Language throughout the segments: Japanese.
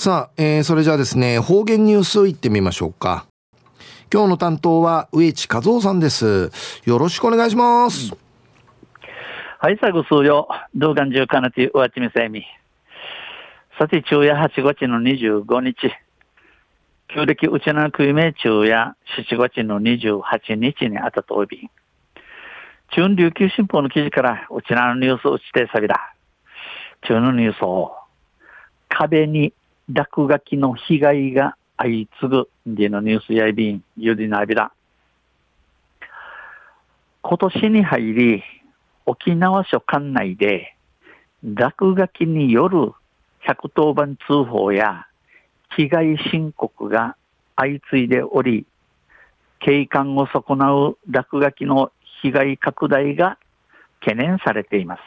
さあ、えー、それじゃあですね、方言ニュースいってみましょうか。今日の担当は植地和夫さんです。よろしくお願いします。はい、さぐ数よ。動画中かなてうわちみせみ。さて、昼夜8月の25日。旧暦うちの食いめ昼夜7月の28日にあたとおび。中琉球新報の記事からうちのニュースをしてさびだ。中のニュースを壁に落書きの被害が相次ぐでのニュースやいびん、ゆりなびら。今年に入り、沖縄署管内で落書きによる110番通報や被害申告が相次いでおり、景観を損なう落書きの被害拡大が懸念されています。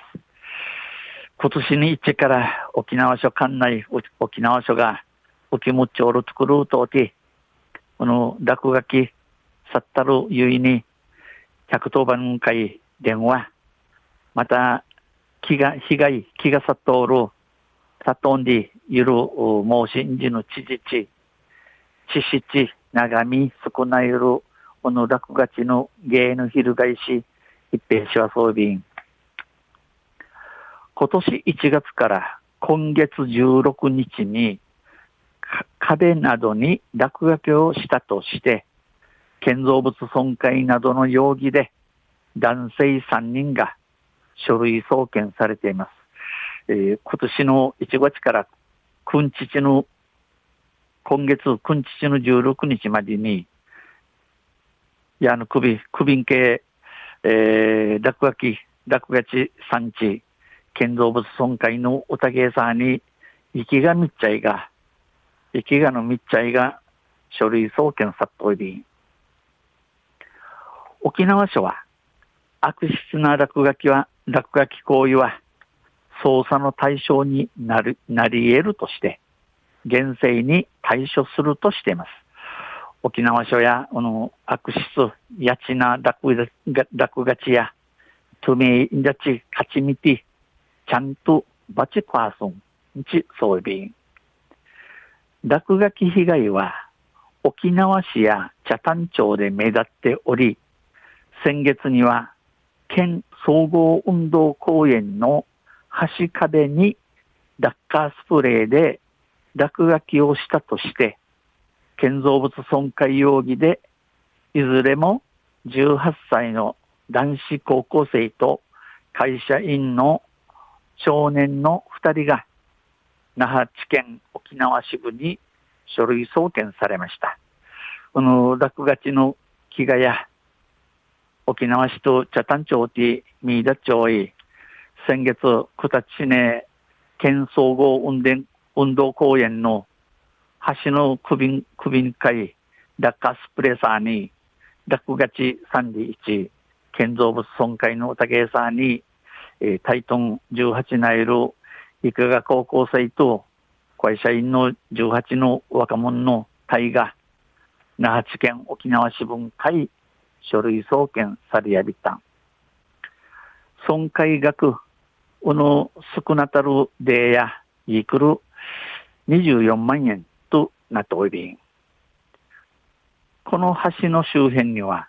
今年に一から沖縄署管内、沖縄署が沖むっちょる作るとおて、この落書き、さったるゆいに、110番会電話、また、気が、被害、気がさっとおる、さっとんでいる、申しんじのちじち、ちしち、長み、少ないる、この落書きの芸の翻し、一平しはそうびん。今年1月から今月16日に壁などに落書きをしたとして、建造物損壊などの容疑で男性3人が書類送検されています。えー、今年の1月から君父の今月君父の16日までに、いや、あの、首、首ん系、えー、落書き、落書き産地、建造物損壊のおたげさに、生きがみっちゃいが、生きがのみっちゃいが書類送検さっといび沖縄署は、悪質な落書きは、落書き行為は、捜査の対象になる、なり得るとして、厳正に対処するとしています。沖縄署や、この悪質、やちな落書きや、トゥメインダチ、勝ちみて、ちゃんとバチパーソン、ちそうびん。落書き被害は沖縄市や北谷町で目立っており、先月には県総合運動公園の橋壁にダッカースプレーで落書きをしたとして、建造物損壊容疑でいずれも18歳の男子高校生と会社員の少年の2人が那覇地検沖縄支部に書類送検されました。この落書きの木がや沖縄市と北谷町で三田町へ先月九田市内県総合運動運動公園の橋の首首会落下スプレーサーに落書き31建造物損壊のおたげさにえー、タイトン18ナイル、いかが高校生と会社員の18の若者の隊が、那覇地検沖縄支分会書類送検されやびた。損壊額、うの少なたるでや、いくる24万円となっており、この橋の周辺には、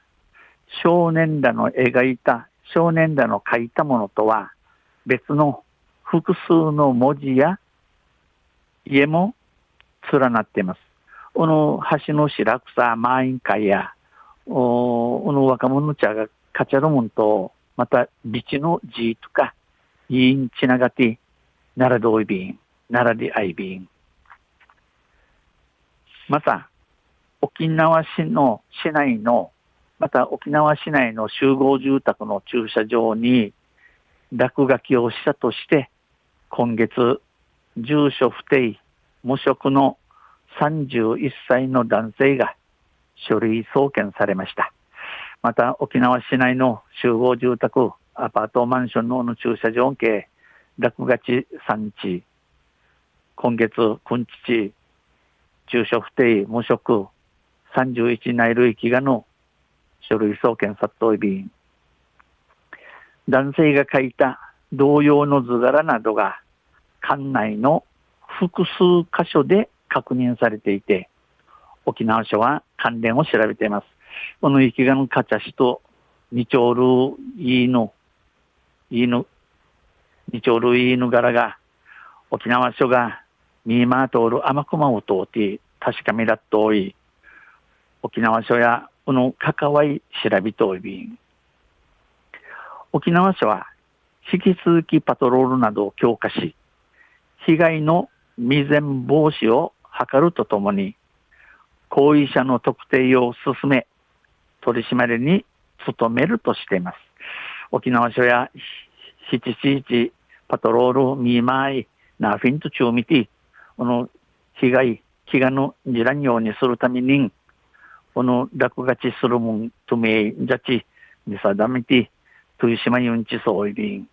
少年らの描いた少年らの書いたものとは別の複数の文字や家も連なっています。この橋の白草満員会や、おこの若者茶がカチャロムンと、また、ビチの字とか、いいんちながて、奈良どいびん、奈良であいびん。また、沖縄市の市内のまた沖縄市内の集合住宅の駐車場に落書きをしたとして、今月、住所不定、無職の31歳の男性が書類送検されました。また沖縄市内の集合住宅、アパートマンションの駐車場系、落書き産地、今月、今日、住所不定、無職、31内類期がの書類送検殺到便。男性が書いた同様の図柄などが館内の複数箇所で確認されていて、沖縄署は関連を調べています。この雪がのカチャシとニチョールイーヌ、イヌ、ニチョールイヌ柄が沖縄署がミーマートールアマクマを通って確かめだっとおい、沖縄署やこの関わい調べといびん。沖縄署は引き続きパトロールなどを強化し、被害の未然防止を図るとともに、行為者の特定を進め、取り締まりに努めるとしています。沖縄署や七七一パトロールミーマイナーフィンとチューミティ、この被害、気がのじらんようにするために、この落書きするもん、とめいじゃち、見定めて、豊島ユンチソイビン。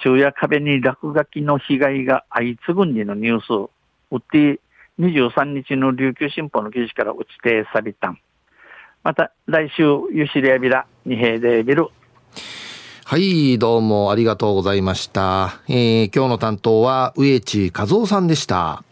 昼夜壁に落書きの被害が相次ぐんでのニュース、うって23日の琉球新報の記事から打ち定されたん。また来週、ゆしりやびら、二平でビル。はい、どうもありがとうございました。えー、今日の担当は植地和夫さんでした。